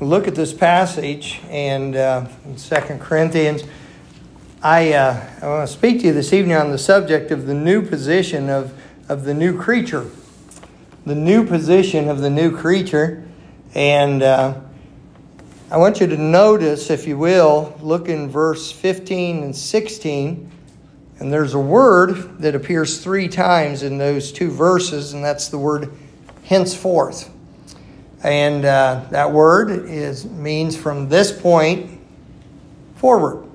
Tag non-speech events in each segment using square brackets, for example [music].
look at this passage and uh, in 2 Corinthians, I, uh, I want to speak to you this evening on the subject of the new position of, of the new creature. The new position of the new creature. And uh, I want you to notice, if you will, look in verse 15 and 16. And there's a word that appears three times in those two verses, and that's the word henceforth. And uh, that word is means from this point forward,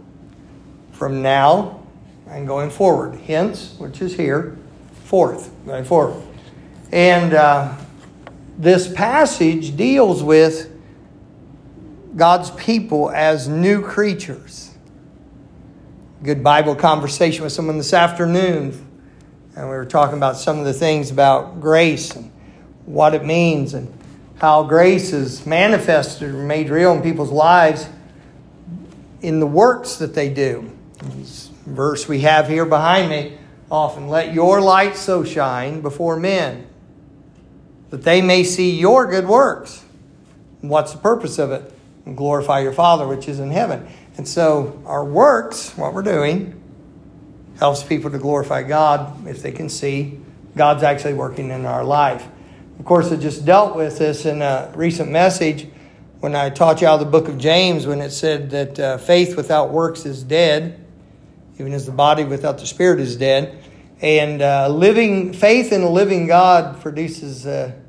from now and going forward. Hence, which is here, forth, going forward. And uh, this passage deals with God's people as new creatures. Good Bible conversation with someone this afternoon, and we were talking about some of the things about grace and what it means and how grace is manifested or made real in people's lives in the works that they do. This verse we have here behind me often let your light so shine before men that they may see your good works. what's the purpose of it? Glorify your Father which is in heaven. And so our works, what we're doing, helps people to glorify God if they can see God's actually working in our life. Of course, I just dealt with this in a recent message when I taught you out of the book of James when it said that uh, faith without works is dead, even as the body without the spirit is dead. And uh, living faith in a living God produces a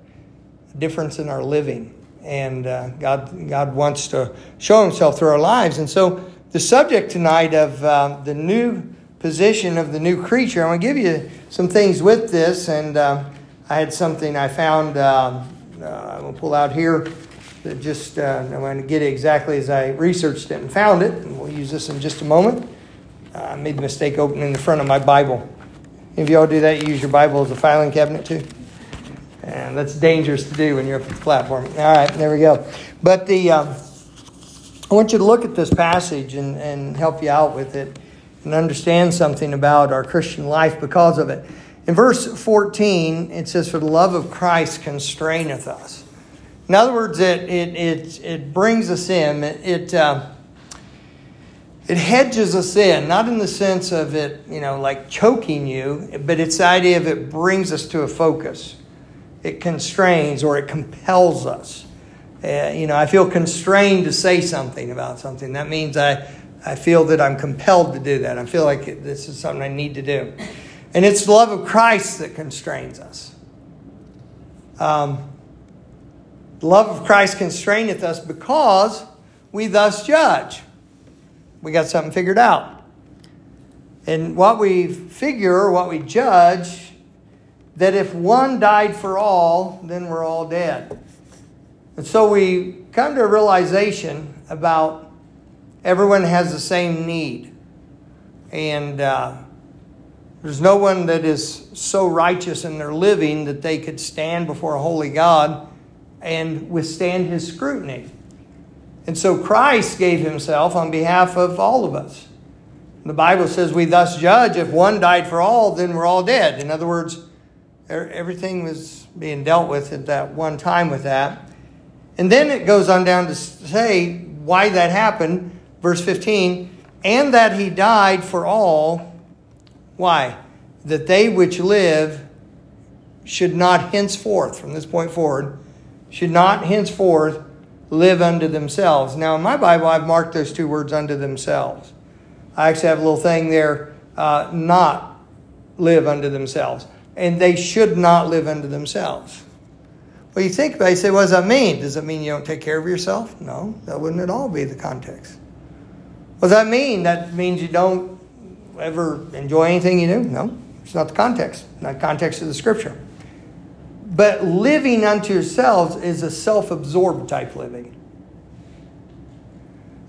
difference in our living. And uh, God, God wants to show Himself through our lives. And so, the subject tonight of uh, the new position of the new creature, I'm going to give you some things with this. And uh, I had something I found, um, uh, I'm going to pull out here that just, uh, I'm going to get it exactly as I researched it and found it. And we'll use this in just a moment. Uh, I made the mistake opening the front of my Bible. If you all do that, you use your Bible as a filing cabinet too. And that's dangerous to do when you're up at the platform. All right, there we go. But the, um, I want you to look at this passage and, and help you out with it and understand something about our Christian life because of it. In verse 14, it says, For the love of Christ constraineth us. In other words, it, it, it, it brings us in. It, it, uh, it hedges us in, not in the sense of it, you know, like choking you, but it's the idea of it brings us to a focus. It constrains or it compels us. Uh, you know, I feel constrained to say something about something. That means I, I feel that I'm compelled to do that. I feel like this is something I need to do. And it's the love of Christ that constrains us. Um, the love of Christ constraineth us because we thus judge. We got something figured out. And what we figure, what we judge, that if one died for all, then we're all dead. And so we come to a realization about everyone has the same need. And uh, there's no one that is so righteous in their living that they could stand before a holy God and withstand his scrutiny. And so Christ gave himself on behalf of all of us. The Bible says we thus judge if one died for all, then we're all dead. In other words, everything was being dealt with at that one time with that. And then it goes on down to say why that happened. Verse 15, and that he died for all why? That they which live should not henceforth, from this point forward, should not henceforth live unto themselves. Now, in my Bible, I've marked those two words unto themselves. I actually have a little thing there, uh, not live unto themselves. And they should not live unto themselves. Well, you think about it, you say, what does that mean? Does that mean you don't take care of yourself? No, that wouldn't at all be the context. What does that mean? That means you don't ever enjoy anything you do? No, it's not the context, not the context of the scripture. But living unto yourselves is a self absorbed type living.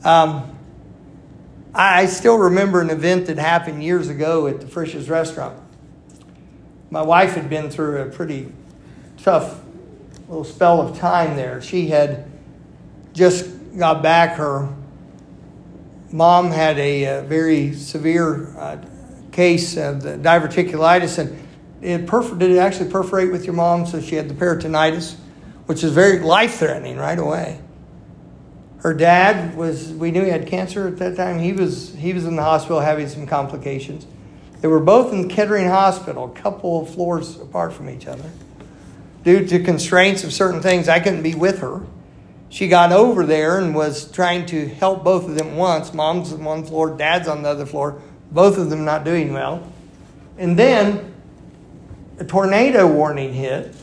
Um, I still remember an event that happened years ago at the Frisch's restaurant. My wife had been through a pretty tough little spell of time there. She had just got back her mom had a, a uh, very severe uh, case of the diverticulitis, and it perfor- did it actually perforate with your mom, so she had the peritonitis, which is very life threatening right away. Her dad was, we knew he had cancer at that time. He was, he was in the hospital having some complications. They were both in Kettering Hospital, a couple of floors apart from each other. Due to constraints of certain things, I couldn't be with her. She got over there and was trying to help both of them once. Mom's on one floor, dad's on the other floor, both of them not doing well. And then a tornado warning hit.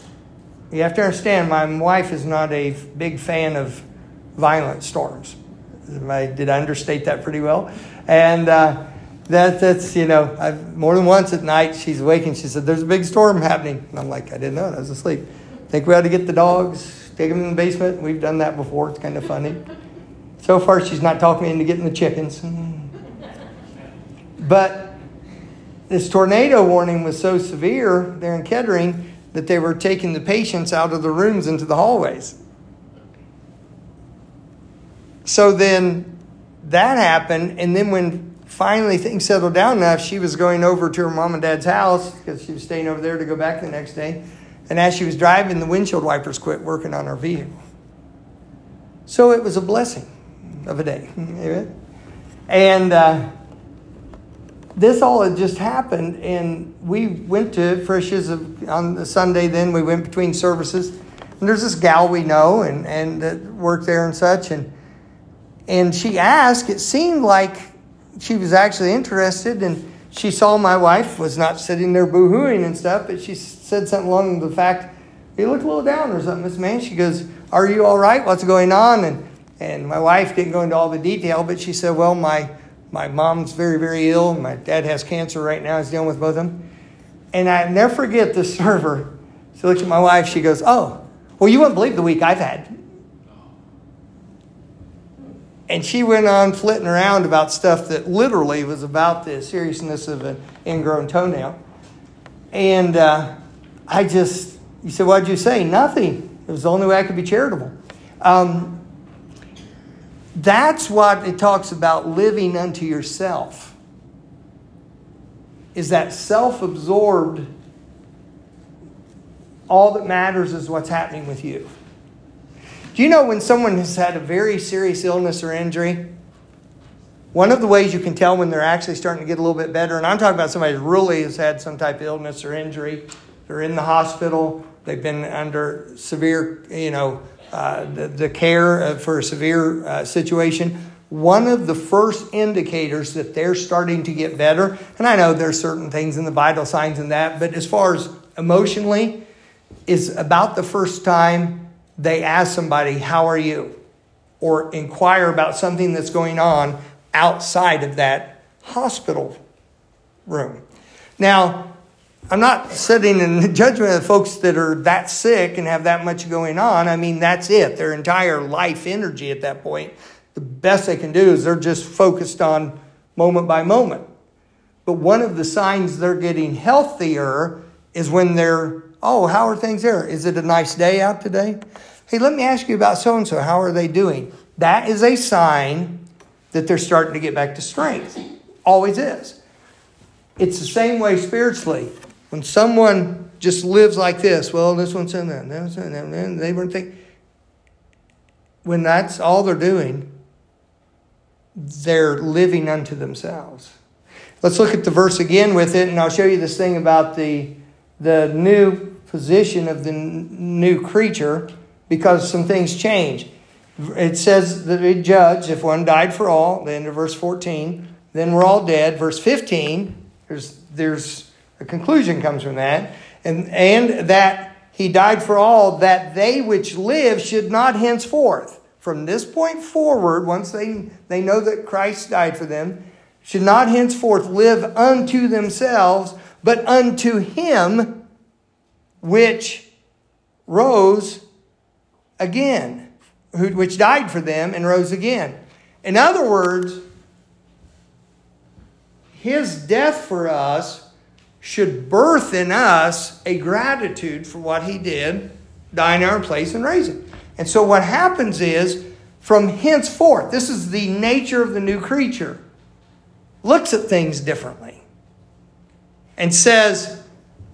You have to understand, my wife is not a big fan of violent storms. did I understate that pretty well? And uh, that, that's, you know, I've, more than once at night she's waking. She said, There's a big storm happening. And I'm like, I didn't know. I was asleep. Think we ought to get the dogs, take them in the basement. We've done that before. It's kind of funny. So far, she's not talking me into getting the chickens. But this tornado warning was so severe there in Kettering that they were taking the patients out of the rooms into the hallways. So then that happened, and then when finally things settled down enough, she was going over to her mom and dad's house because she was staying over there to go back the next day. And as she was driving, the windshield wipers quit working on her vehicle. So it was a blessing of a day. [laughs] And uh, this all had just happened, and we went to Frisch's on the Sunday. Then we went between services, and there's this gal we know and and that worked there and such, and and she asked. It seemed like she was actually interested, and she saw my wife was not sitting there boohooing and stuff, but she said something along the fact, "You look a little down or something, Miss Man." She goes, "Are you all right? What's going on?" And and my wife didn't go into all the detail, but she said, "Well, my my mom's very very ill. My dad has cancer right now. He's dealing with both of them." And I never forget the [laughs] server. She looks at my wife. She goes, "Oh, well, you wouldn't believe the week I've had." And she went on flitting around about stuff that literally was about the seriousness of an ingrown toenail. And uh, I just, you said, What'd you say? Nothing. It was the only way I could be charitable. Um, that's what it talks about living unto yourself. Is that self absorbed, all that matters is what's happening with you. Do you know when someone has had a very serious illness or injury? One of the ways you can tell when they're actually starting to get a little bit better, and I'm talking about somebody who really has had some type of illness or injury, they're in the hospital, they've been under severe, you know, uh, the, the, care for a severe uh, situation. One of the first indicators that they're starting to get better, and I know there's certain things in the vital signs and that, but as far as emotionally, is about the first time they ask somebody, How are you? or inquire about something that's going on outside of that hospital room. Now, I'm not sitting in judgment of folks that are that sick and have that much going on. I mean, that's it. Their entire life energy at that point, the best they can do is they're just focused on moment by moment. But one of the signs they're getting healthier is when they're Oh, how are things there? Is it a nice day out today? Hey, let me ask you about so and so. How are they doing? That is a sign that they're starting to get back to strength. Always is. It's the same way spiritually. When someone just lives like this, well, this one's in that, this and that, they weren't thinking. When that's all they're doing, they're living unto themselves. Let's look at the verse again with it, and I'll show you this thing about the, the new position of the new creature because some things change. It says that we judge if one died for all, the end of verse 14, then we're all dead. Verse 15, there's, there's a conclusion comes from that. And, and that he died for all, that they which live should not henceforth, from this point forward, once they, they know that Christ died for them, should not henceforth live unto themselves, but unto him which rose again, which died for them and rose again. In other words, his death for us should birth in us a gratitude for what he did, dying in our place and raise raising. And so what happens is, from henceforth, this is the nature of the new creature, looks at things differently and says,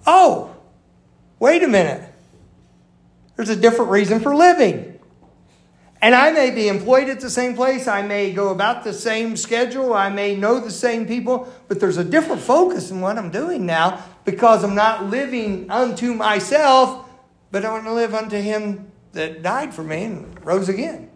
Oh, Wait a minute. There's a different reason for living. And I may be employed at the same place. I may go about the same schedule. I may know the same people, but there's a different focus in what I'm doing now because I'm not living unto myself, but I want to live unto Him that died for me and rose again.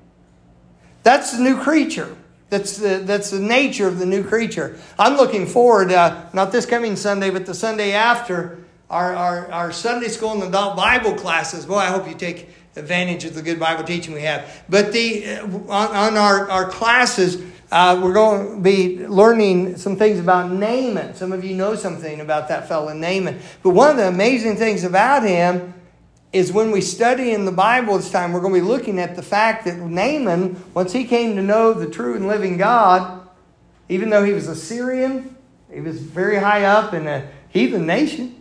That's the new creature. That's the, that's the nature of the new creature. I'm looking forward, uh, not this coming Sunday, but the Sunday after, our, our, our Sunday school and adult Bible classes. Boy, I hope you take advantage of the good Bible teaching we have. But the uh, on, on our, our classes, uh, we're going to be learning some things about Naaman. Some of you know something about that fellow Naaman. But one of the amazing things about him is when we study in the Bible this time, we're going to be looking at the fact that Naaman, once he came to know the true and living God, even though he was a Syrian, he was very high up in a heathen nation,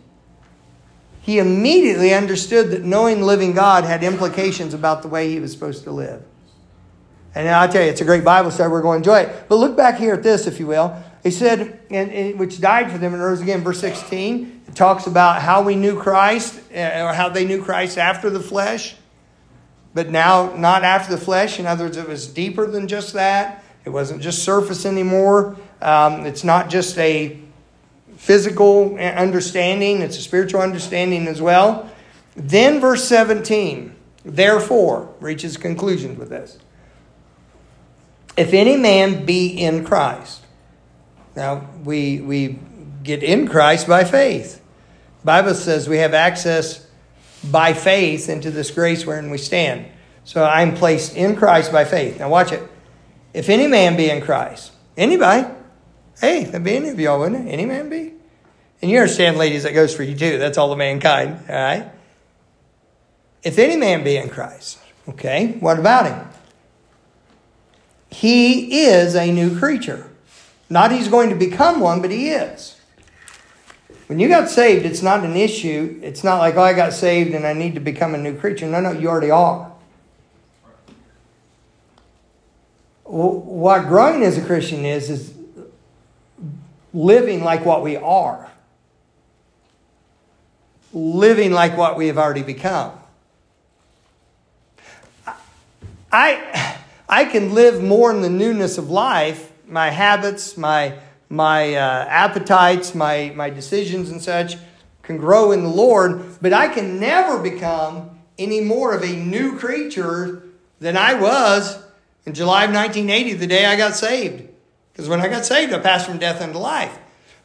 he immediately understood that knowing the living God had implications about the way he was supposed to live. And I'll tell you, it's a great Bible study. We're going to enjoy it. But look back here at this, if you will. He said, and, and, which died for them and rose again. Verse 16, it talks about how we knew Christ, uh, or how they knew Christ after the flesh, but now not after the flesh. In other words, it was deeper than just that. It wasn't just surface anymore. Um, it's not just a physical understanding, it's a spiritual understanding as well. Then, verse 17, therefore, reaches conclusions with this. If any man be in Christ, now we, we get in Christ by faith. The Bible says we have access by faith into this grace wherein we stand. So I'm placed in Christ by faith. Now watch it. If any man be in Christ, anybody, hey, that'd be any of y'all, wouldn't it? Any man be? And you understand, ladies, that goes for you too. That's all the mankind, all right? If any man be in Christ, okay, what about him? He is a new creature. Not he's going to become one, but he is. When you got saved, it's not an issue. It's not like, oh, I got saved and I need to become a new creature. No, no, you already are. What growing as a Christian is, is living like what we are living like what we have already become. I, I can live more in the newness of life, my habits, my, my uh, appetites, my, my decisions and such can grow in the Lord, but I can never become any more of a new creature than I was in July of 1980, the day I got saved. Because when I got saved, I passed from death into life.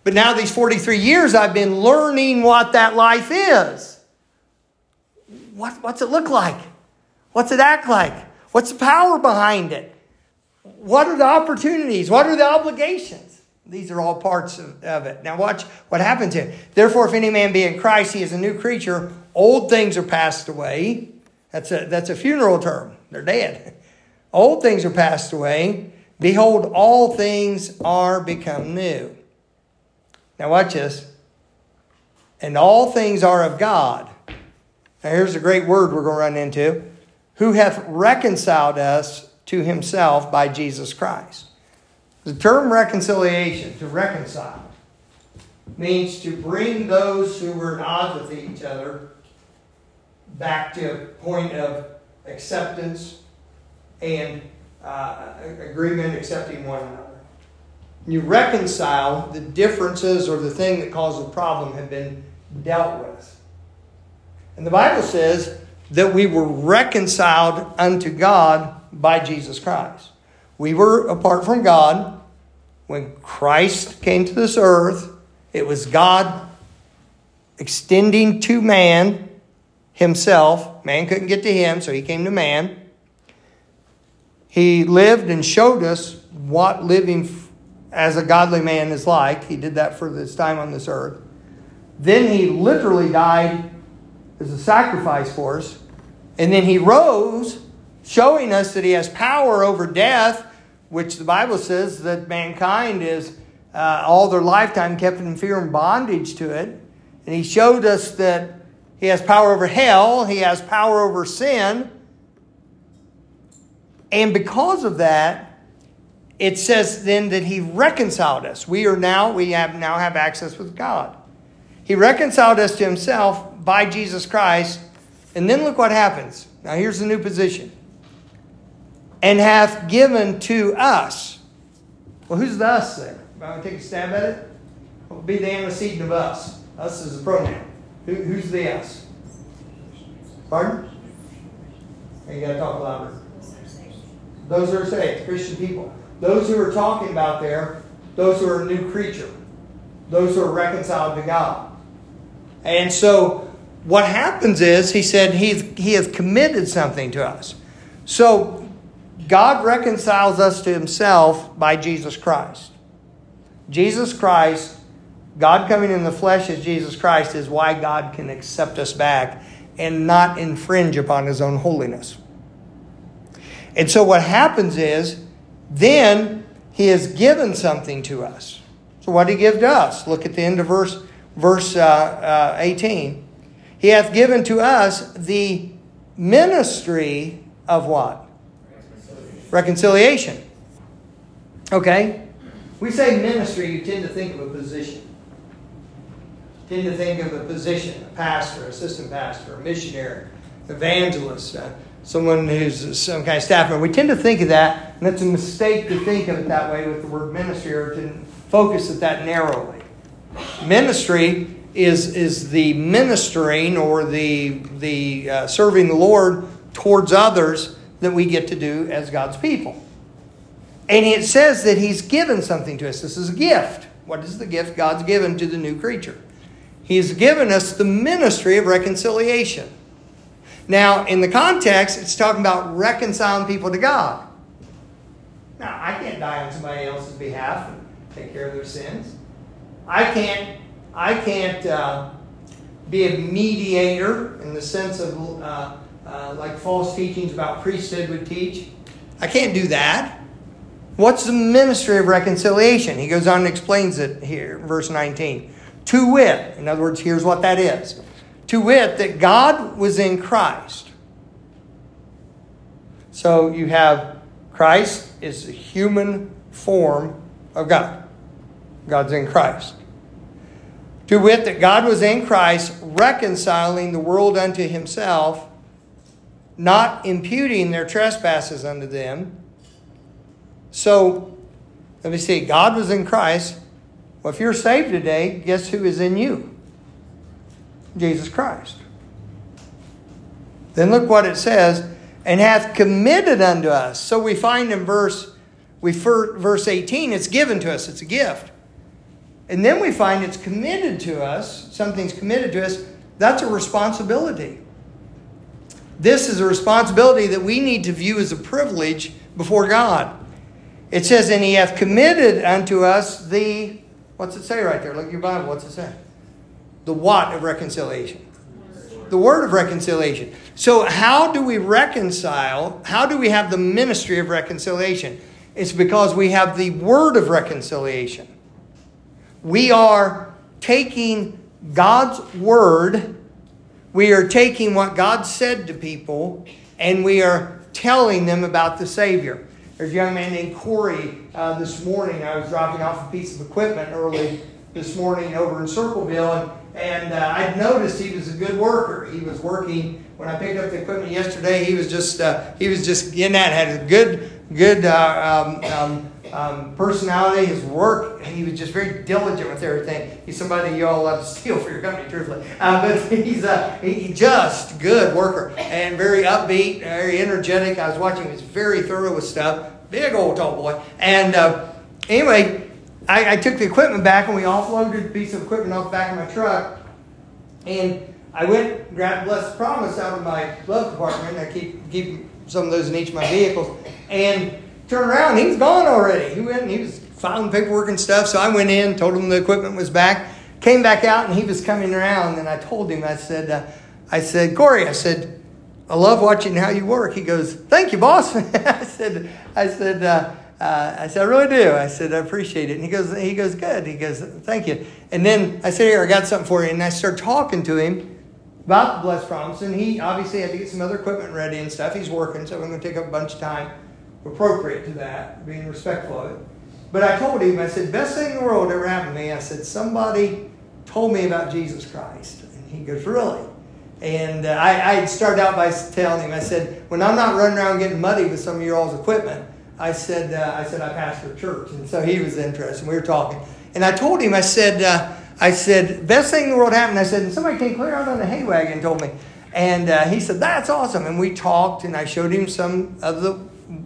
But now, these 43 years, I've been learning what that life is. What, what's it look like? What's it act like? What's the power behind it? What are the opportunities? What are the obligations? These are all parts of, of it. Now, watch what happens here. Therefore, if any man be in Christ, he is a new creature. Old things are passed away. That's a, that's a funeral term. They're dead. [laughs] Old things are passed away. Behold, all things are become new. Now, watch this. And all things are of God. Now, here's a great word we're going to run into who hath reconciled us to himself by Jesus Christ. The term reconciliation, to reconcile, means to bring those who were at odds with each other back to a point of acceptance and uh, agreement, accepting one another you reconcile the differences or the thing that caused the problem have been dealt with. And the Bible says that we were reconciled unto God by Jesus Christ. We were apart from God. When Christ came to this earth, it was God extending to man himself. Man couldn't get to him, so he came to man. He lived and showed us what living as a godly man is like. He did that for this time on this earth. Then he literally died as a sacrifice for us. And then he rose, showing us that he has power over death, which the Bible says that mankind is uh, all their lifetime kept in fear and bondage to it. And he showed us that he has power over hell, he has power over sin. And because of that, it says then that he reconciled us. We are now, we have now have access with God. He reconciled us to himself by Jesus Christ. And then look what happens. Now here's the new position. and hath given to us. Well, who's the us there? Want to take a stab at it? What would be the antecedent of us? Us is a pronoun. Who, who's the us? Pardon? You got to talk louder. Those who are saved, Christian people. Those who are talking about there, those who are a new creature, those who are reconciled to God. And so what happens is, he said, he's, he has committed something to us. So God reconciles us to himself by Jesus Christ. Jesus Christ, God coming in the flesh as Jesus Christ, is why God can accept us back and not infringe upon his own holiness. And so what happens is, then he has given something to us. So what did he give to us? Look at the end of verse, verse uh, uh, 18. He hath given to us the ministry of what? Reconciliation. Okay? We say ministry, you tend to think of a position. You tend to think of a position, a pastor, assistant pastor, a missionary, evangelist, uh, someone who's some kind of staff member. We tend to think of that, and it's a mistake to think of it that way with the word ministry or to focus it that narrowly. Ministry is, is the ministering or the, the uh, serving the Lord towards others that we get to do as God's people. And it says that He's given something to us. This is a gift. What is the gift God's given to the new creature? He's given us the ministry of reconciliation. Now, in the context, it's talking about reconciling people to God. Now, I can't die on somebody else's behalf and take care of their sins. I can't, I can't uh, be a mediator in the sense of uh, uh, like false teachings about priesthood would teach. I can't do that. What's the ministry of reconciliation? He goes on and explains it here, verse 19. To wit, in other words, here's what that is. To wit, that God was in Christ. So you have Christ is a human form of God. God's in Christ. To wit, that God was in Christ, reconciling the world unto himself, not imputing their trespasses unto them so, let me see. God was in Christ. Well, if you're saved today, guess who is in you? Jesus Christ. Then look what it says, and hath committed unto us. So we find in verse we verse 18, it's given to us, it's a gift. And then we find it's committed to us, something's committed to us, that's a responsibility. This is a responsibility that we need to view as a privilege before God. It says, And he hath committed unto us the, what's it say right there? Look at your Bible. What's it say? The what of reconciliation? The word of reconciliation. So, how do we reconcile? How do we have the ministry of reconciliation? It's because we have the word of reconciliation. We are taking God's word, we are taking what God said to people, and we are telling them about the Savior. There's a young man named Corey uh, this morning. I was dropping off a piece of equipment early this morning over in Circleville, and, and uh, I'd noticed he was a good worker. He was working when I picked up the equipment yesterday. He was just uh, he was just in that had a good good uh, um, um, um, personality. His work, he was just very diligent with everything. He's somebody you all love to steal for your company, truthfully. Uh, but [laughs] he's a he, just good worker and very upbeat, very energetic. I was watching; he was very thorough with stuff. Big old tall boy. And uh, anyway, I, I, took the equipment back and we offloaded a piece of equipment off the back of my truck. And I went grabbed Blessed Promise out of my glove compartment. I keep keep some of those in each of my vehicles. And turned around, he was gone already. He went and he was filing paperwork and stuff. So I went in, told him the equipment was back, came back out, and he was coming around. And I told him, I said, uh, I said, Corey, I said, I love watching how you work. He goes, Thank you, boss. [laughs] I said, I said, uh, uh, I said, I really do. I said, I appreciate it. And he goes, he goes, good. He goes, thank you. And then I said, here, I got something for you. And I started talking to him about the blessed promise. And he obviously had to get some other equipment ready and stuff. He's working, so I'm going to take up a bunch of time appropriate to that, being respectful of it. But I told him, I said, best thing in the world ever happened to me. I said, somebody told me about Jesus Christ. And he goes, really? And uh, I, I started out by telling him, I said, when I'm not running around getting muddy with some of your all's equipment, I said, uh, I said, I pastor a church. And so he was interested. We were talking. And I told him, I said, uh, I said, best thing in the world happened. I said, and somebody came clear out on the hay wagon and told me. And uh, he said, that's awesome. And we talked, and I showed him some of the,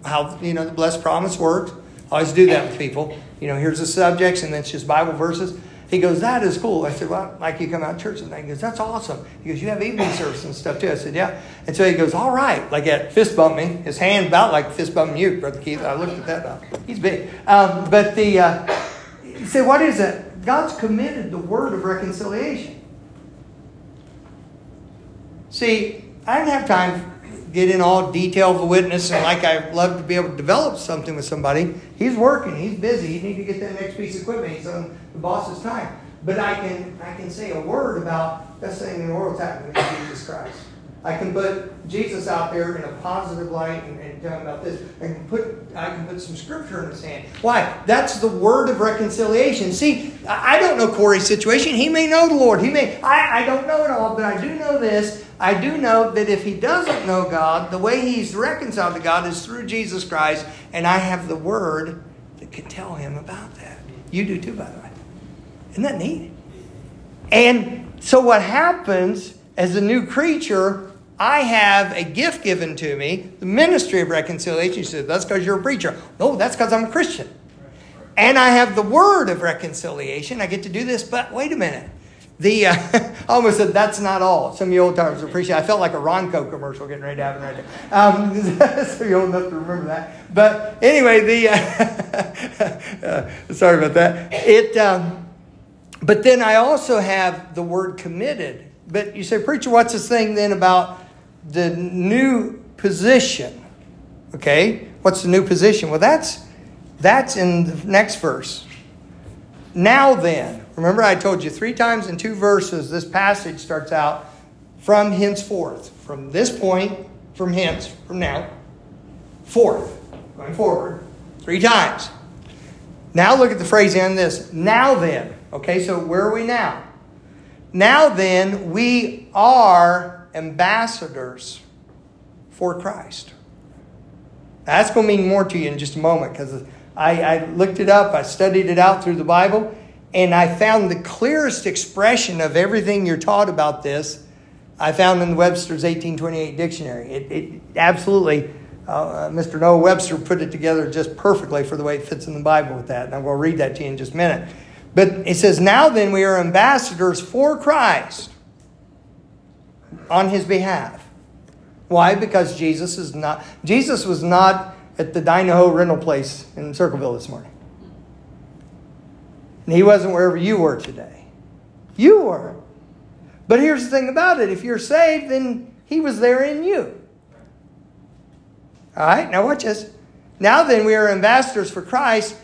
how, you know, the blessed promise works. I always do that with people. You know, here's the subjects, and then it's just Bible verses. He goes, that is cool. I said, well, like you come out of church and He goes, that's awesome. He goes, you have evening service and stuff too. I said, yeah. And so he goes, all right. Like that fist bumped me. His hand about like fist bumping you, Brother Keith. I looked at that. He's big. Um, but the, uh, he said, what is it? God's committed the word of reconciliation. See, I didn't have time get in all detail of a witness and like I love to be able to develop something with somebody. He's working, he's busy, he needs to get that next piece of equipment. He's on the boss's time. But I can I can say a word about best thing in the world's happening Jesus Christ. I can put Jesus out there in a positive light and, and tell him about this. I can put I can put some scripture in his hand. Why? That's the word of reconciliation. See, I don't know Corey's situation. He may know the Lord. He may I, I don't know it all, but I do know this. I do know that if he doesn't know God, the way he's reconciled to God is through Jesus Christ, and I have the word that can tell him about that. You do too, by the way. Isn't that neat? And so what happens as a new creature I have a gift given to me, the ministry of reconciliation. You said, that's because you're a preacher. No, that's because I'm a Christian. And I have the word of reconciliation. I get to do this, but wait a minute. The uh, [laughs] I almost said that's not all. Some of you old timers appreciate. I felt like a Ronco commercial getting ready to happen right there. Um, [laughs] so you're old enough to remember that. But anyway, the uh, [laughs] uh, sorry about that. It. Um, but then I also have the word committed. But you say, preacher, what's this thing then about the new position. Okay? What's the new position? Well, that's that's in the next verse. Now then, remember I told you three times in two verses this passage starts out from henceforth. From this point, from hence, from now, forth, going forward, three times. Now look at the phrase in this. Now then. Okay, so where are we now? Now then, we are ambassadors for Christ. That's going to mean more to you in just a moment because I, I looked it up, I studied it out through the Bible, and I found the clearest expression of everything you're taught about this. I found in Webster's 1828 dictionary. It, it absolutely, uh, Mr. Noah Webster put it together just perfectly for the way it fits in the Bible with that. And I'm going to read that to you in just a minute. But it says, Now then, we are ambassadors for Christ on his behalf. Why? Because Jesus is not Jesus was not at the Dino rental place in Circleville this morning. And he wasn't wherever you were today. You were. But here's the thing about it if you're saved, then he was there in you. All right, now watch this. Now then, we are ambassadors for Christ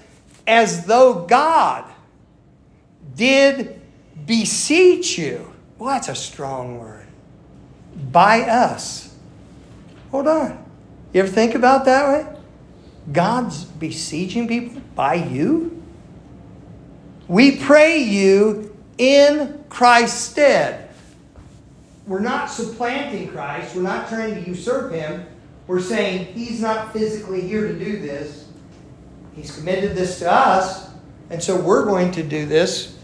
as though God did beseech you. Well, that's a strong word by us. Hold on. You ever think about that way? God's besieging people by you? We pray you in Christ's stead. We're not supplanting Christ. We're not trying to usurp him. We're saying he's not physically here to do this. He's committed this to us, and so we're going to do this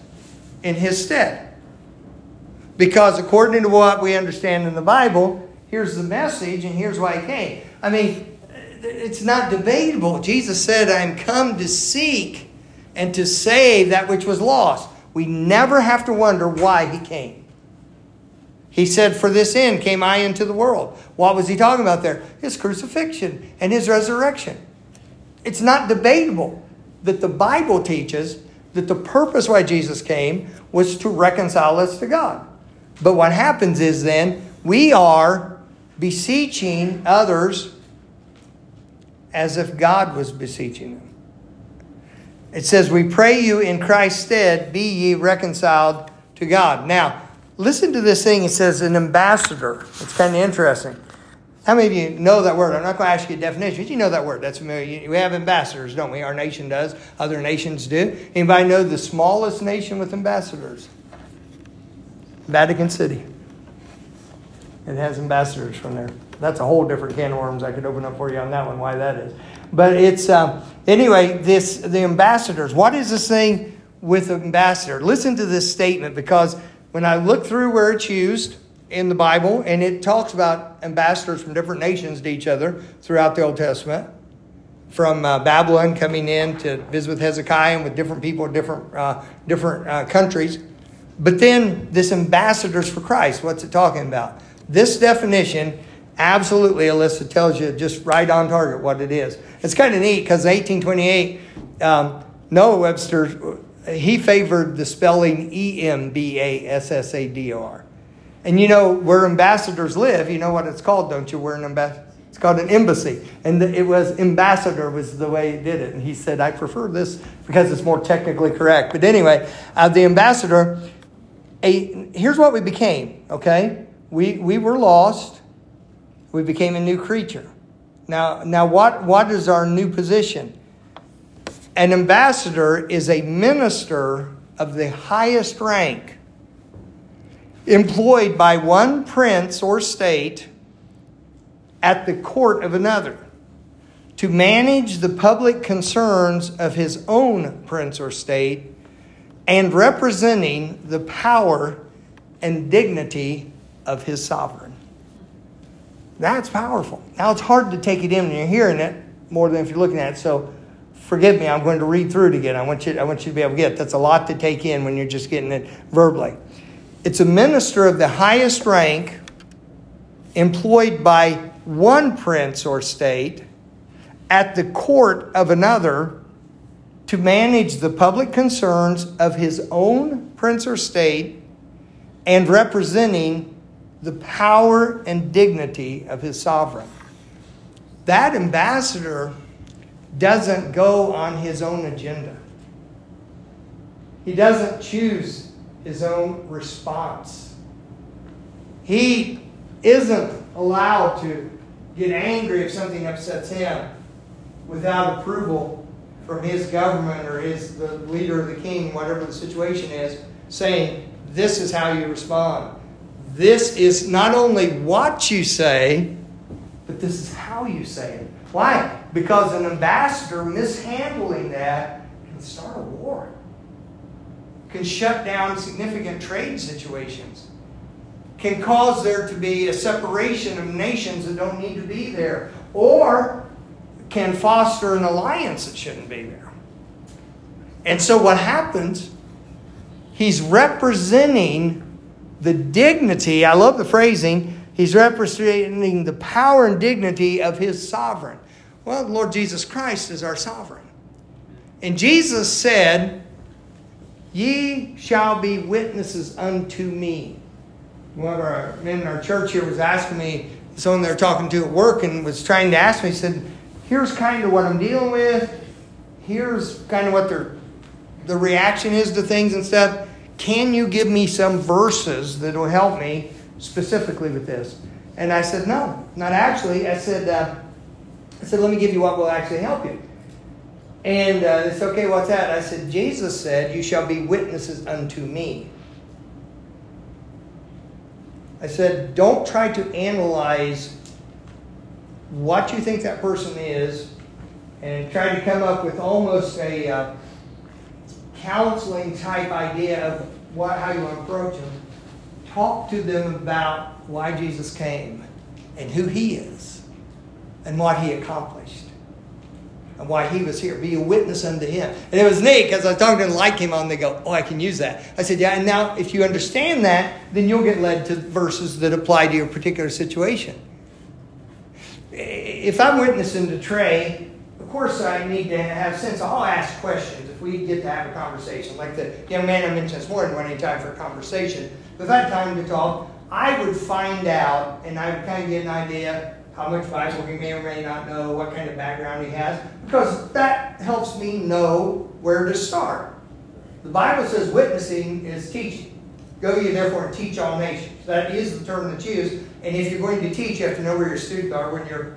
in his stead. Because according to what we understand in the Bible, here's the message and here's why he came. I mean, it's not debatable. Jesus said, I'm come to seek and to save that which was lost. We never have to wonder why he came. He said, For this end came I into the world. What was he talking about there? His crucifixion and his resurrection. It's not debatable that the Bible teaches that the purpose why Jesus came was to reconcile us to God. But what happens is then we are beseeching others as if God was beseeching them. It says, We pray you in Christ's stead, be ye reconciled to God. Now, listen to this thing. It says, an ambassador. It's kind of interesting. How many of you know that word? I'm not going to ask you a definition, but you know that word. That's familiar. We have ambassadors, don't we? Our nation does. Other nations do. Anybody know the smallest nation with ambassadors? Vatican City. It has ambassadors from there. That's a whole different can of worms I could open up for you on that one, why that is. But it's, um, anyway, this the ambassadors. What is this thing with ambassador? Listen to this statement because when I look through where it's used in the Bible, and it talks about ambassadors from different nations to each other throughout the Old Testament, from uh, Babylon coming in to visit with Hezekiah and with different people, different uh, different uh, countries. But then this ambassadors for Christ, what's it talking about? This definition absolutely, Alyssa tells you just right on target what it is. It's kind of neat because 1828, um, Noah Webster, he favored the spelling E M B A S S A D O R. And you know where ambassadors live, you know what it's called, don't you? Where an ambassador. It's called an embassy. And it was ambassador was the way he did it. And he said, I prefer this because it's more technically correct. But anyway, uh, the ambassador, a, here's what we became, okay? We, we were lost. We became a new creature. Now, now what, what is our new position? An ambassador is a minister of the highest rank employed by one prince or state at the court of another to manage the public concerns of his own prince or state and representing the power and dignity of his sovereign. That's powerful. Now it's hard to take it in when you're hearing it more than if you're looking at it. So forgive me, I'm going to read through it again. I want you, I want you to be able to get. it. That's a lot to take in when you're just getting it verbally. It's a minister of the highest rank employed by one prince or state at the court of another to manage the public concerns of his own prince or state and representing the power and dignity of his sovereign. That ambassador doesn't go on his own agenda. He doesn't choose his own response. He isn't allowed to get angry if something upsets him without approval from his government or his the leader of the king, whatever the situation is, saying, This is how you respond. This is not only what you say, but this is how you say it. Why? Because an ambassador mishandling that can start a war, can shut down significant trade situations, can cause there to be a separation of nations that don't need to be there, or can foster an alliance that shouldn't be there. And so what happens? He's representing the dignity, I love the phrasing, he's representing the power and dignity of his sovereign. Well, the Lord Jesus Christ is our sovereign. And Jesus said, Ye shall be witnesses unto me. One of our men in our church here was asking me, someone they were talking to at work and was trying to ask me, he said, Here's kind of what I'm dealing with. Here's kind of what their the reaction is to things and stuff. Can you give me some verses that will help me specifically with this? And I said, No, not actually. I said, uh, I said, let me give you what will actually help you. And uh, it's okay, what's that? I said, Jesus said, You shall be witnesses unto me. I said, Don't try to analyze what you think that person is and try to come up with almost a uh, counseling type idea of what, how you approach them. Talk to them about why Jesus came and who he is and what he accomplished and why he was here. Be a witness unto him. And it was neat because I talking to them like him on, they go, Oh, I can use that. I said, Yeah, and now if you understand that, then you'll get led to verses that apply to your particular situation. If I'm witnessing to Trey, of course I need to have sense. I'll ask questions if we get to have a conversation. Like the young man I mentioned this morning, any time for a conversation. If I had time to talk, I would find out and I would kind of get an idea how much Bible he may or may not know, what kind of background he has, because that helps me know where to start. The Bible says witnessing is teaching. Go ye therefore and teach all nations. That is the term that's used. And if you're going to teach, you have to know where your students are when you're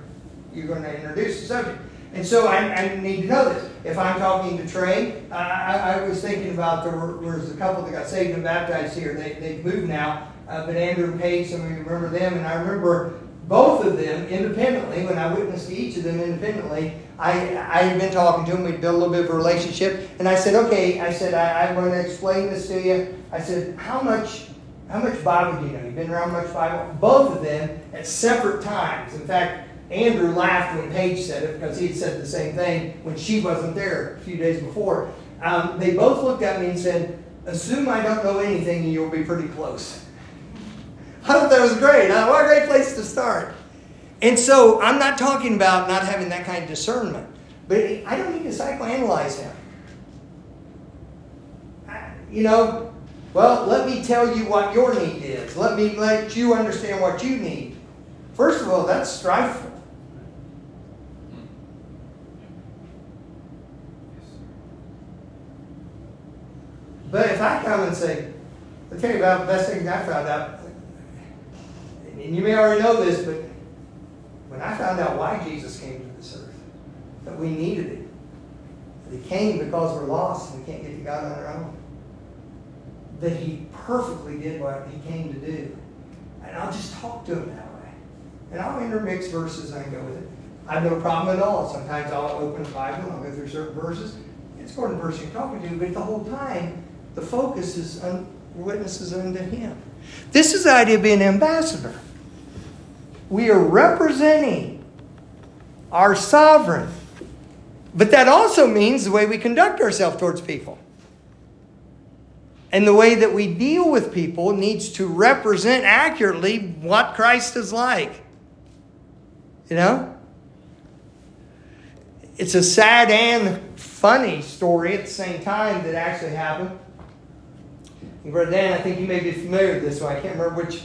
you're going to introduce the subject. And so I, I need to know this. If I'm talking to Trey, I, I was thinking about there, was a couple that got saved and baptized here. They, they've moved now uh, but Andrew and Paige, some of you remember them, and I remember both of them independently, when I witnessed each of them independently, I, I had been talking to them, we'd built a little bit of a relationship, and I said, okay, I said, I, I'm going to explain this to you. I said, how much how much Bible do you know? You've been around much Bible? Both of them at separate times. In fact, Andrew laughed when Paige said it because he had said the same thing when she wasn't there a few days before. Um, they both looked at me and said, Assume I don't know anything and you'll be pretty close. [laughs] I thought that was great. Huh? What a great place to start. And so I'm not talking about not having that kind of discernment, but I don't need to psychoanalyze him. You know, well, let me tell you what your need is. Let me let you understand what you need. First of all, that's strifeful. But if I come and say, I'll tell you about the best thing I found out, and you may already know this, but when I found out why Jesus came to this earth, that we needed it, that he came because we're lost and we can't get to God on our own, that he perfectly did what he came to do. And I'll just talk to him that way. And I'll intermix verses and I go with it. I have no problem at all. Sometimes I'll open the Bible, and I'll go through certain verses. It's according to the person you're talking to, but the whole time, the focus is on witnesses unto him. This is the idea of being an ambassador. We are representing our sovereign. But that also means the way we conduct ourselves towards people. And the way that we deal with people needs to represent accurately what Christ is like. You know? It's a sad and funny story at the same time that actually happened. Brother Dan, I think you may be familiar with this one. I can't remember which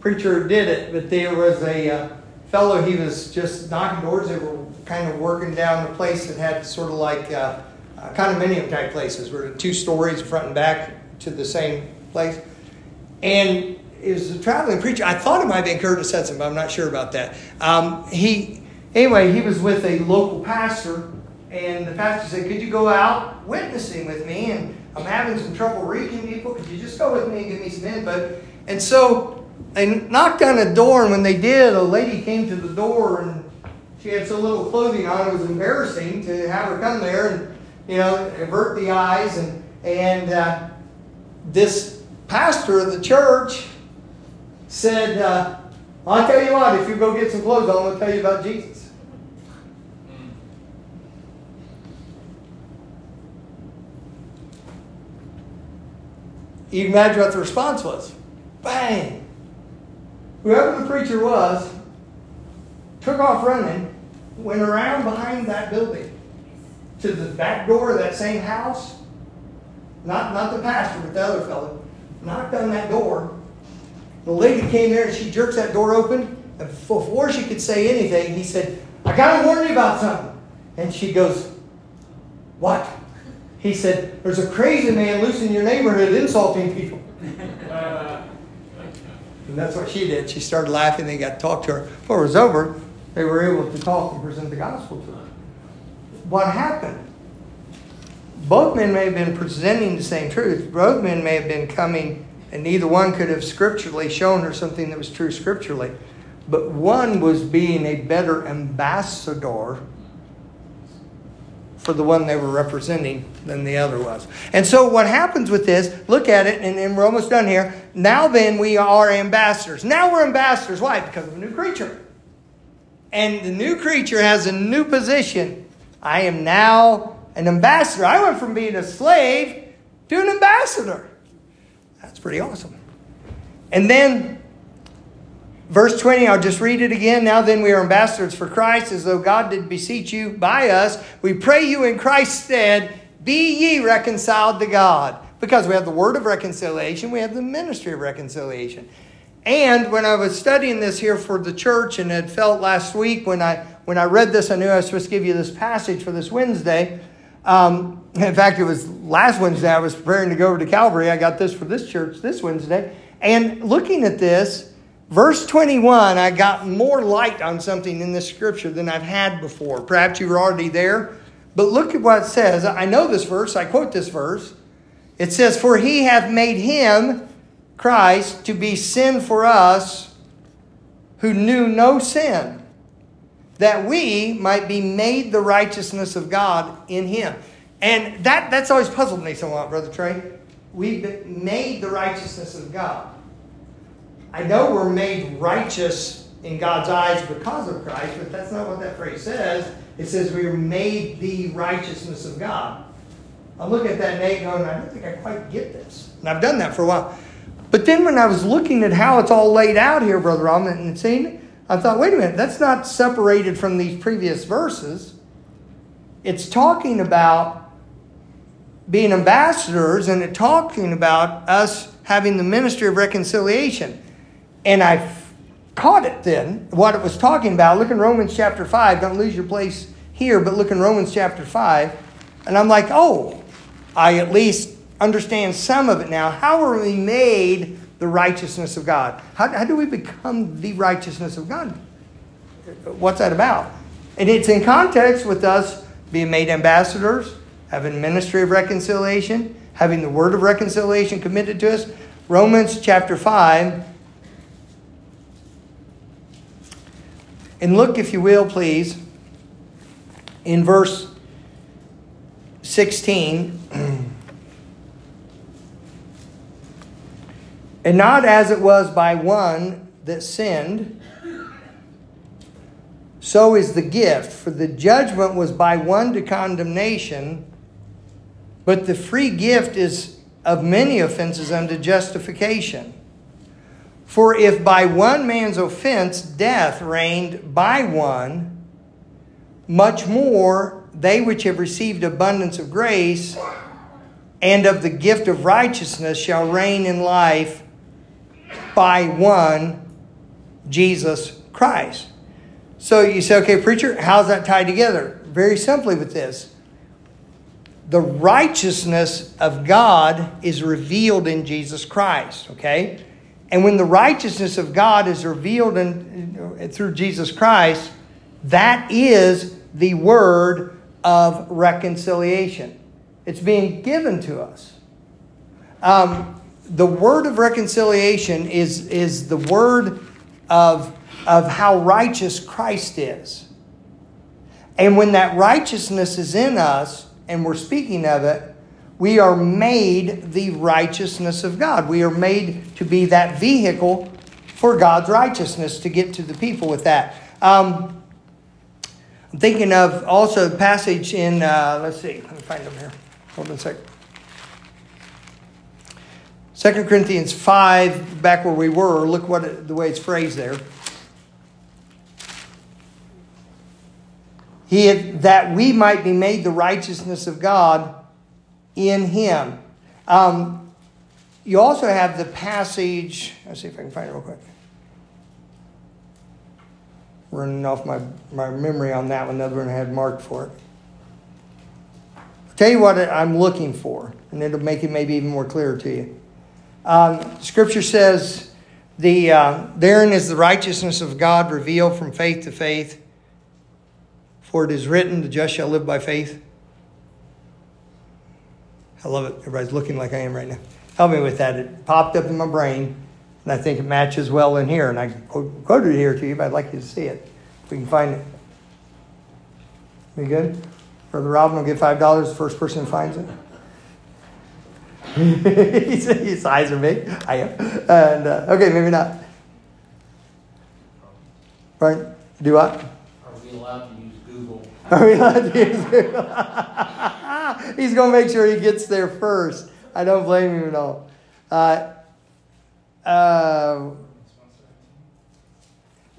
preacher did it, but there was a uh, fellow, he was just knocking doors. They were kind of working down a place that had sort of like uh, uh, condominium type places, where two stories, front and back, to the same place. And it was a traveling preacher. I thought it might been Curtis Hutson, but I'm not sure about that. Um, he, anyway, he was with a local pastor, and the pastor said, "Could you go out witnessing with me?" And I'm having some trouble reaching people. Could you just go with me and give me some input? And so they knocked on a door, and when they did, a lady came to the door, and she had so little clothing on, it was embarrassing to have her come there and, you know, avert the eyes. And, and uh, this pastor of the church said, uh, I'll tell you what, if you go get some clothes on, I'll tell you about Jesus. You can imagine what the response was. Bang! Whoever the preacher was took off running, went around behind that building to the back door of that same house. Not, not the pastor, but the other fellow. Knocked on that door. The lady came there and she jerks that door open. And before she could say anything, he said, I got to warn you about something. And she goes, What? He said, There's a crazy man loose in your neighborhood insulting people. and that's what she did. She started laughing. They got to talk to her. Before it was over, they were able to talk and present the gospel to her. What happened? Both men may have been presenting the same truth. Both men may have been coming, and neither one could have scripturally shown her something that was true scripturally. But one was being a better ambassador for the one they were representing than the other was. And so what happens with this, look at it, and, and we're almost done here. Now then, we are ambassadors. Now we're ambassadors. Why? Because of a new creature. And the new creature has a new position. I am now an ambassador. I went from being a slave to an ambassador. That's pretty awesome. And then Verse 20, I'll just read it again. Now then, we are ambassadors for Christ, as though God did beseech you by us. We pray you in Christ's stead, be ye reconciled to God. Because we have the word of reconciliation, we have the ministry of reconciliation. And when I was studying this here for the church, and had felt last week when I when I read this, I knew I was supposed to give you this passage for this Wednesday. Um, in fact, it was last Wednesday I was preparing to go over to Calvary. I got this for this church this Wednesday. And looking at this, Verse 21, I got more light on something in this scripture than I've had before. Perhaps you were already there, but look at what it says. I know this verse, I quote this verse. It says, For he hath made him Christ to be sin for us who knew no sin, that we might be made the righteousness of God in him. And that, that's always puzzled me somewhat, Brother Trey. We've been made the righteousness of God. I know we're made righteous in God's eyes because of Christ, but that's not what that phrase says. It says we are made the righteousness of God. I look at that Nate going, I don't think I quite get this. And I've done that for a while. But then when I was looking at how it's all laid out here, Brother Robin, and seeing I thought, wait a minute, that's not separated from these previous verses. It's talking about being ambassadors and it's talking about us having the ministry of reconciliation. And I caught it then, what it was talking about. Look in Romans chapter 5. Don't lose your place here, but look in Romans chapter 5. And I'm like, oh, I at least understand some of it now. How are we made the righteousness of God? How, how do we become the righteousness of God? What's that about? And it's in context with us being made ambassadors, having ministry of reconciliation, having the word of reconciliation committed to us. Romans chapter 5. And look, if you will, please, in verse 16. [clears throat] and not as it was by one that sinned, so is the gift. For the judgment was by one to condemnation, but the free gift is of many offenses unto justification. For if by one man's offense death reigned by one, much more they which have received abundance of grace and of the gift of righteousness shall reign in life by one, Jesus Christ. So you say, okay, preacher, how's that tied together? Very simply with this the righteousness of God is revealed in Jesus Christ, okay? And when the righteousness of God is revealed in, through Jesus Christ, that is the word of reconciliation. It's being given to us. Um, the word of reconciliation is, is the word of, of how righteous Christ is. And when that righteousness is in us and we're speaking of it, we are made the righteousness of God. We are made to be that vehicle for God's righteousness to get to the people with that. Um, I'm thinking of also a passage in, uh, let's see, let me find them here. Hold on a second. 2 Corinthians 5, back where we were, look what it, the way it's phrased there. He had, that we might be made the righteousness of God in him. Um, you also have the passage, let's see if I can find it real quick running off my, my memory on that one. The other one I had marked for it. I'll tell you what I'm looking for, and it'll make it maybe even more clear to you. Um, scripture says, the, uh, Therein is the righteousness of God revealed from faith to faith. For it is written, the just shall live by faith. I love it. Everybody's looking like I am right now. Help me with that. It popped up in my brain. And I think it matches well in here. And I quoted it here to you, but I'd like you to see it. If we can find it. Be good? Brother Robin will get $5 the first person who finds it. [laughs] His eyes are big. I am. And, uh, okay, maybe not. Right? Do what? Are we allowed to use Google? Are we allowed to use Google? [laughs] [laughs] He's going to make sure he gets there first. I don't blame him at all. Uh, uh,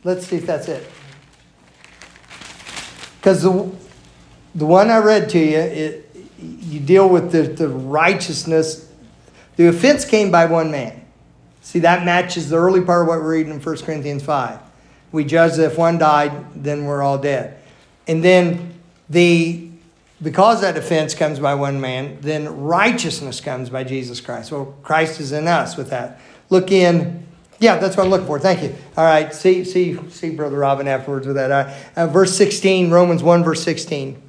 let's see if that's it. Because the, the one I read to you, it, you deal with the, the righteousness. The offense came by one man. See, that matches the early part of what we're reading in 1 Corinthians 5. We judge that if one died, then we're all dead. And then the because that offense comes by one man, then righteousness comes by Jesus Christ. Well, Christ is in us with that. Look in. Yeah, that's what I'm looking for. Thank you. All right. See, see, see, Brother Robin afterwards with that. Right. Uh, verse 16, Romans 1, verse 16.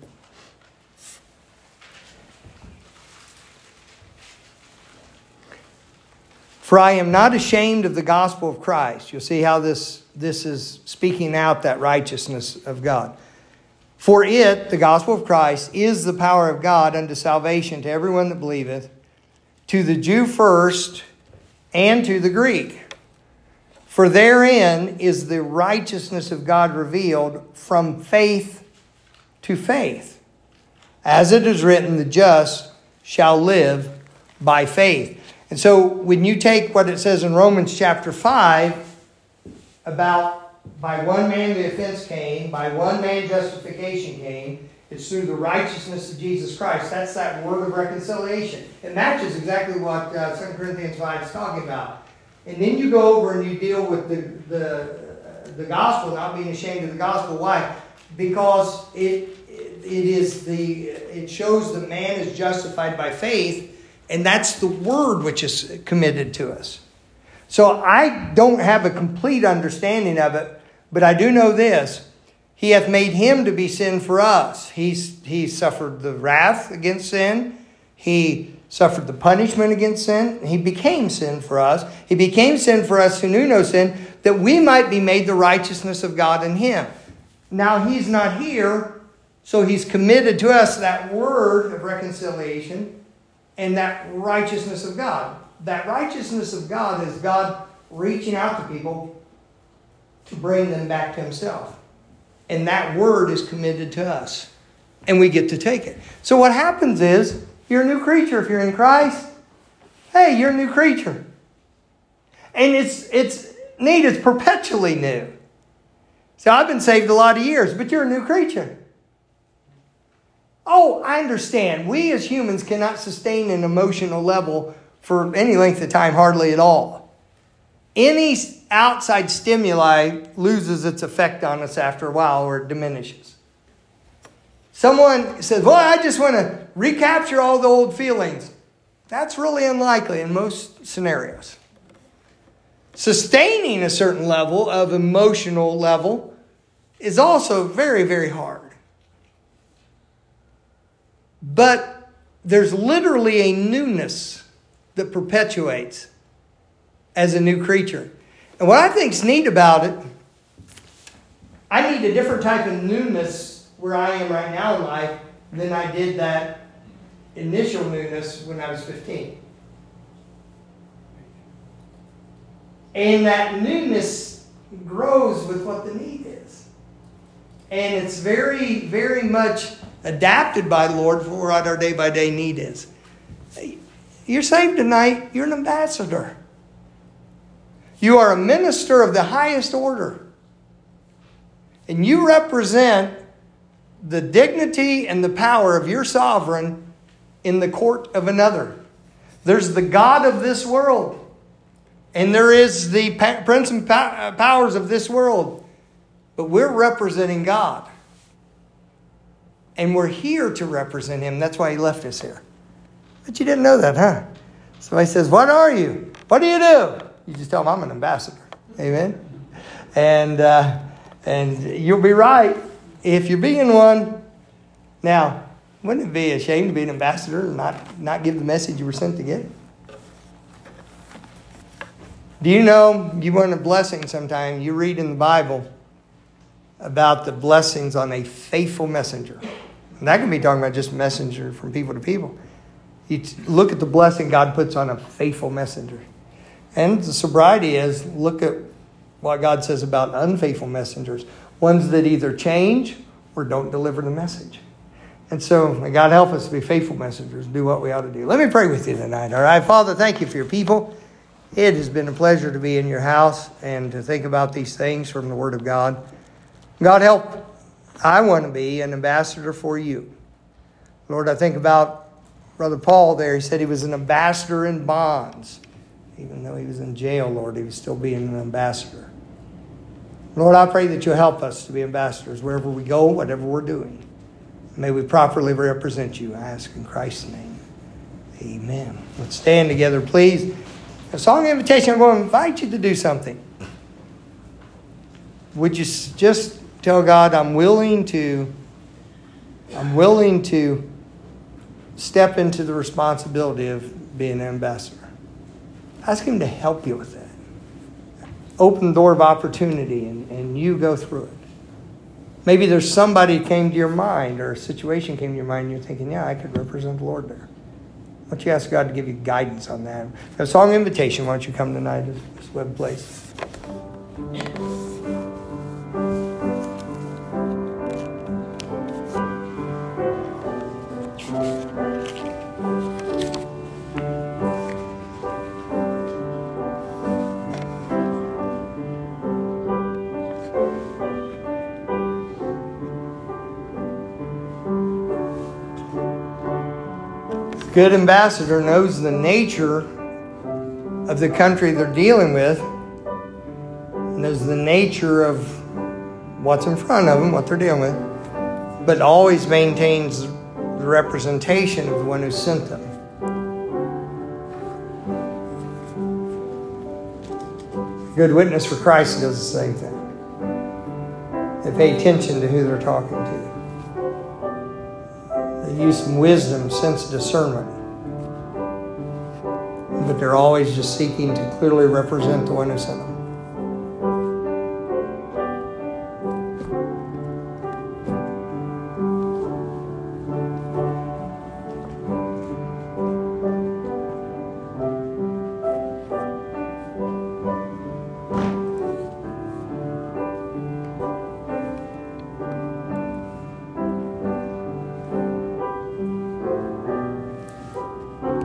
For I am not ashamed of the gospel of Christ. You'll see how this, this is speaking out that righteousness of God. For it, the gospel of Christ, is the power of God unto salvation to everyone that believeth, to the Jew first, and to the Greek. For therein is the righteousness of God revealed from faith to faith. As it is written, the just shall live by faith. And so when you take what it says in Romans chapter 5 about by one man the offense came, by one man justification came, it's through the righteousness of Jesus Christ. That's that word of reconciliation. It matches exactly what uh, 2 Corinthians 5 is talking about. And then you go over and you deal with the, the, the gospel, not being ashamed of the gospel. Why? Because it, it is the, it shows that man is justified by faith, and that's the word which is committed to us. So I don't have a complete understanding of it, but I do know this. He hath made him to be sin for us. He's, he suffered the wrath against sin. He suffered the punishment against sin. He became sin for us. He became sin for us who knew no sin, that we might be made the righteousness of God in him. Now he's not here, so he's committed to us that word of reconciliation and that righteousness of God. That righteousness of God is God reaching out to people to bring them back to himself. And that word is committed to us. And we get to take it. So what happens is you're a new creature if you're in Christ. Hey, you're a new creature. And it's it's neat, it's perpetually new. So I've been saved a lot of years, but you're a new creature. Oh, I understand. We as humans cannot sustain an emotional level for any length of time, hardly at all. Any outside stimuli loses its effect on us after a while or it diminishes. Someone says, Well, I just want to recapture all the old feelings. That's really unlikely in most scenarios. Sustaining a certain level of emotional level is also very, very hard. But there's literally a newness that perpetuates as a new creature. And what I think is neat about it, I need a different type of newness where I am right now in life than I did that initial newness when I was 15. And that newness grows with what the need is. And it's very, very much adapted by the Lord for what our day by day need is. You're saved tonight, you're an ambassador. You are a minister of the highest order. And you represent the dignity and the power of your sovereign in the court of another. There's the God of this world, and there is the prince and uh, powers of this world. But we're representing God. And we're here to represent Him. That's why He left us here. But you didn't know that, huh? Somebody says, What are you? What do you do? You just tell them I'm an ambassador. Amen? And, uh, and you'll be right if you're being one, now, wouldn't it be a shame to be an ambassador and not, not give the message you were sent to get? Do you know you want a blessing sometime? You read in the Bible about the blessings on a faithful messenger. And that can be talking about just messenger from people to people. You look at the blessing God puts on a faithful messenger. And the sobriety is look at what God says about unfaithful messengers ones that either change or don't deliver the message. And so, may God help us to be faithful messengers, and do what we ought to do. Let me pray with you tonight, all right? Father, thank you for your people. It has been a pleasure to be in your house and to think about these things from the Word of God. God, help. I want to be an ambassador for you. Lord, I think about Brother Paul there. He said he was an ambassador in bonds. Even though he was in jail, Lord, he was still being an ambassador. Lord, I pray that you'll help us to be ambassadors wherever we go, whatever we're doing. May we properly represent you. I ask in Christ's name. Amen. Let's stand together, please. A song invitation, I'm going to invite you to do something. Would you just tell God, I'm willing to, I'm willing to step into the responsibility of being an ambassador. Ask Him to help you with that. Open door of opportunity and, and you go through it. Maybe there's somebody came to your mind or a situation came to your mind and you're thinking, yeah, I could represent the Lord there. Why don't you ask God to give you guidance on that? A song invitation, why don't you come tonight to this web place? Good ambassador knows the nature of the country they're dealing with, knows the nature of what's in front of them, what they're dealing with, but always maintains the representation of the one who sent them. Good witness for Christ does the same thing. They pay attention to who they're talking to use some wisdom, sense discernment. But they're always just seeking to clearly represent the one who sent them.